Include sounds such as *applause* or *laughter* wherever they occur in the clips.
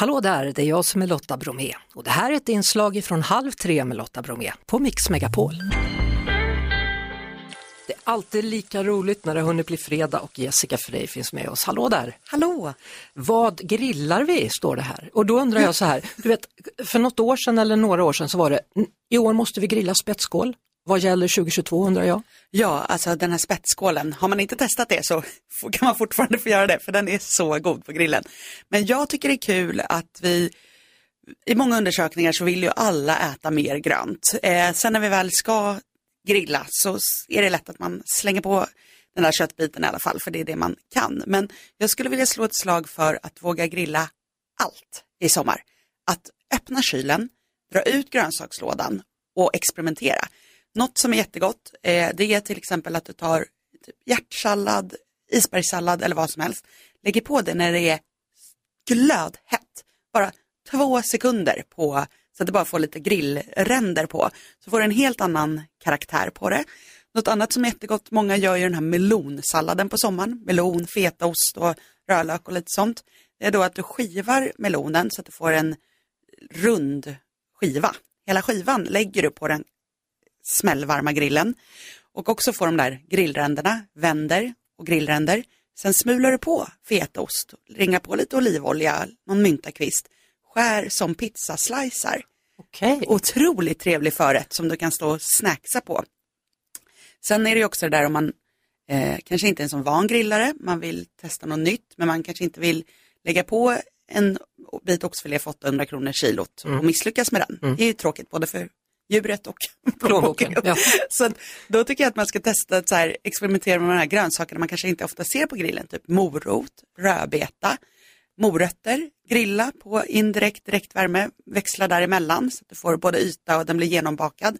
Hallå där, det är jag som är Lotta Bromé och det här är ett inslag från Halv tre med Lotta Bromé på Mix Megapol. Det är alltid lika roligt när det hunnit bli fredag och Jessica Frey finns med oss. Hallå där! Hallå! Vad grillar vi, står det här. Och då undrar jag så här, du vet, för något år sedan eller några år sedan så var det, i år måste vi grilla spetskål. Vad gäller 2022 undrar jag? Ja, alltså den här spetsskålen, har man inte testat det så *laughs* kan man fortfarande få göra det, för den är så god på grillen. Men jag tycker det är kul att vi, i många undersökningar så vill ju alla äta mer grönt. Eh, sen när vi väl ska grilla så är det lätt att man slänger på den där köttbiten i alla fall, för det är det man kan. Men jag skulle vilja slå ett slag för att våga grilla allt i sommar. Att öppna kylen, dra ut grönsakslådan och experimentera. Något som är jättegott, eh, det är till exempel att du tar typ hjärtsallad, isbergssallad eller vad som helst. Lägger på det när det är glödhett. Bara två sekunder på så att det bara får lite grillränder på. Så får det en helt annan karaktär på det. Något annat som är jättegott, många gör ju den här melonsalladen på sommaren. Melon, fetaost och rödlök och lite sånt. Det är då att du skivar melonen så att du får en rund skiva. Hela skivan lägger du på den smällvarma grillen. Och också får de där grillränderna, vänder och grillränder. Sen smular du på fetaost, ringar på lite olivolja, någon myntakvist, skär som pizzaslicer. Okay. Otroligt trevlig förrätt som du kan stå och snacksa på. Sen är det också det där om man eh, kanske inte är en sån van grillare, man vill testa något nytt, men man kanske inte vill lägga på en bit oxfilé för 800 kronor kilot och mm. misslyckas med den. Mm. Det är ju tråkigt både för djuret och *laughs* plånboken. Ja. Så då tycker jag att man ska testa att så här, experimentera med de här grönsakerna man kanske inte ofta ser på grillen, typ morot, rödbeta, morötter, grilla på indirekt direktvärme, växla däremellan så att du får både yta och den blir genombakad.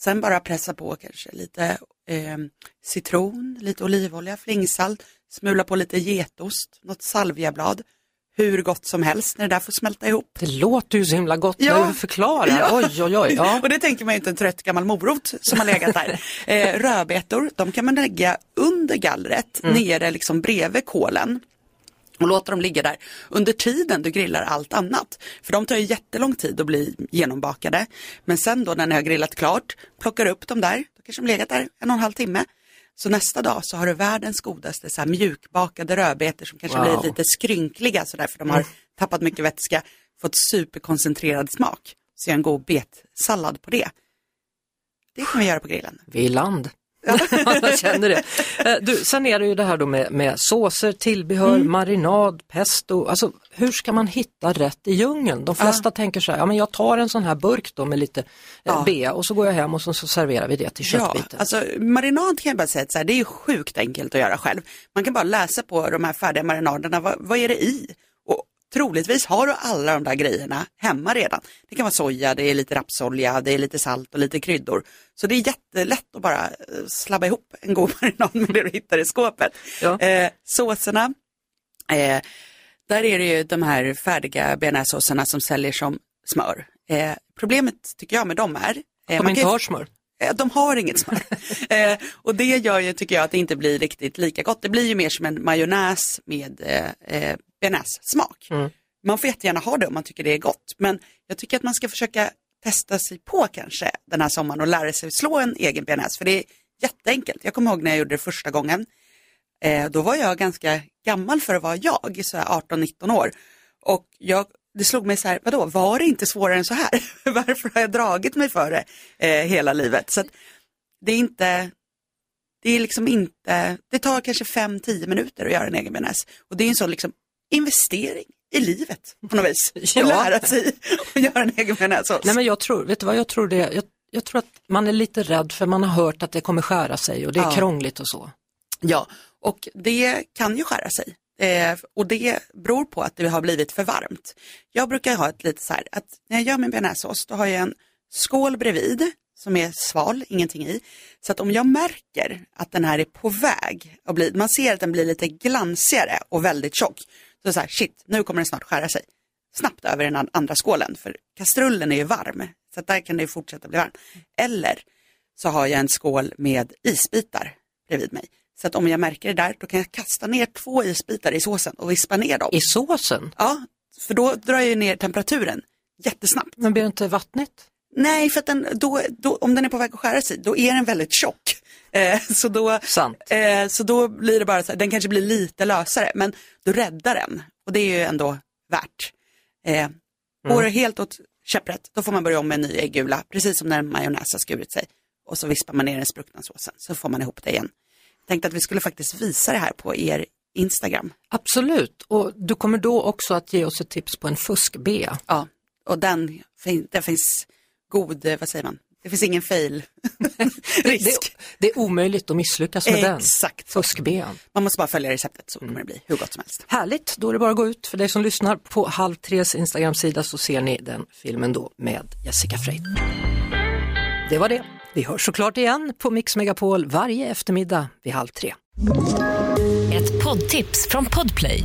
Sen bara pressa på kanske lite eh, citron, lite olivolja, flingsalt, smula på lite getost, något salviablad hur gott som helst när det där får smälta ihop. Det låter ju så himla gott ja. när du förklarar. Ja. Oj, oj, oj. Ja. *laughs* och det tänker man ju inte en trött gammal morot som har legat där. *laughs* eh, rödbetor, de kan man lägga under gallret, mm. nere liksom bredvid kolen och låta dem ligga där under tiden du grillar allt annat. För de tar ju jättelång tid att bli genombakade. Men sen då när ni har grillat klart, plockar upp dem där, då kanske de legat där en och en halv timme. Så nästa dag så har du världens godaste så här mjukbakade rödbetor som kanske wow. blir lite skrynkliga sådär för de har mm. tappat mycket vätska, fått superkoncentrerad smak. Så gör en god betsallad på det. Det kan vi göra på grillen. Viland. Jag känner det. Eh, du, sen är det ju det här då med, med såser, tillbehör, mm. marinad, pesto. Alltså, hur ska man hitta rätt i djungeln? De flesta ja. tänker så här, ja men jag tar en sån här burk då med lite eh, ja. bea och så går jag hem och så, så serverar vi det till köttbiten. Ja, alltså marinad kan jag bara säga att så här, det är sjukt enkelt att göra själv. Man kan bara läsa på de här färdiga marinaderna, vad, vad är det i? Troligtvis har du alla de där grejerna hemma redan. Det kan vara soja, det är lite rapsolja, det är lite salt och lite kryddor. Så det är jättelätt att bara eh, slabba ihop en god marinad med det du hittar i skåpet. Ja. Eh, såserna, eh, där är det ju de här färdiga bearnaisesåserna som säljer som smör. Eh, problemet tycker jag med dem är... Eh, de inte har smör? Eh, de har inget smör. *laughs* eh, och det gör ju, tycker jag, att det inte blir riktigt lika gott. Det blir ju mer som en majonnäs med eh, bearnaisesmak. Mm. Man får jättegärna ha det om man tycker det är gott, men jag tycker att man ska försöka testa sig på kanske den här sommaren och lära sig slå en egen bearnaise, för det är jätteenkelt. Jag kommer ihåg när jag gjorde det första gången. Eh, då var jag ganska gammal för att vara jag, så 18-19 år. Och jag, det slog mig så här, vadå, var det inte svårare än så här? *laughs* Varför har jag dragit mig för det eh, hela livet? Så det är inte, det är liksom inte, det tar kanske 5-10 minuter att göra en egen bearnaise. Och det är en sån liksom investering i livet på något vis. *laughs* ja. lära sig att göra en egen bearnaisesås. Nej men jag tror, vet du vad jag tror det? Jag, jag, tror att man är lite rädd för man har hört att det kommer skära sig och det är ja. krångligt och så. Ja, och det kan ju skära sig. Eh, och det beror på att det har blivit för varmt. Jag brukar ha ett lite så här, att när jag gör min bearnaisesås då har jag en skål bredvid som är sval, ingenting i. Så att om jag märker att den här är på väg att bli, man ser att den blir lite glansigare och väldigt tjock, så så här, shit, nu kommer den snart skära sig. Snabbt över den andra skålen, för kastrullen är ju varm, så att där kan det fortsätta bli varmt. Eller så har jag en skål med isbitar bredvid mig. Så att om jag märker det där, då kan jag kasta ner två isbitar i såsen och vispa ner dem. I såsen? Ja, för då drar jag ner temperaturen jättesnabbt. Men blir det inte vattnigt? Nej, för den, då, då, om den är på väg att skära sig, då är den väldigt tjock. Eh, så, då, eh, så då blir det bara så här, den kanske blir lite lösare, men då räddar den. Och det är ju ändå värt. Eh, går det helt åt käpprätt, då får man börja om med en ny äggula, precis som när en majonnäs har skurit sig. Och så vispar man ner den spruckna såsen, så får man ihop det igen. Tänkte att vi skulle faktiskt visa det här på er Instagram. Absolut, och du kommer då också att ge oss ett tips på en fuskbea. Ja, och den, den finns god, eh, vad säger man, det finns ingen fail *laughs* Det, risk. det är omöjligt att misslyckas med den. Exakt så. Fuskbean. Man måste bara följa receptet så kommer det bli hur gott som helst. Härligt, då är det bara att gå ut. För dig som lyssnar på Halv Tres Instagram-sida så ser ni den filmen då med Jessica Frey. Det var det. Vi hörs såklart igen på Mix Megapol varje eftermiddag vid halv tre. Ett poddtips från Podplay.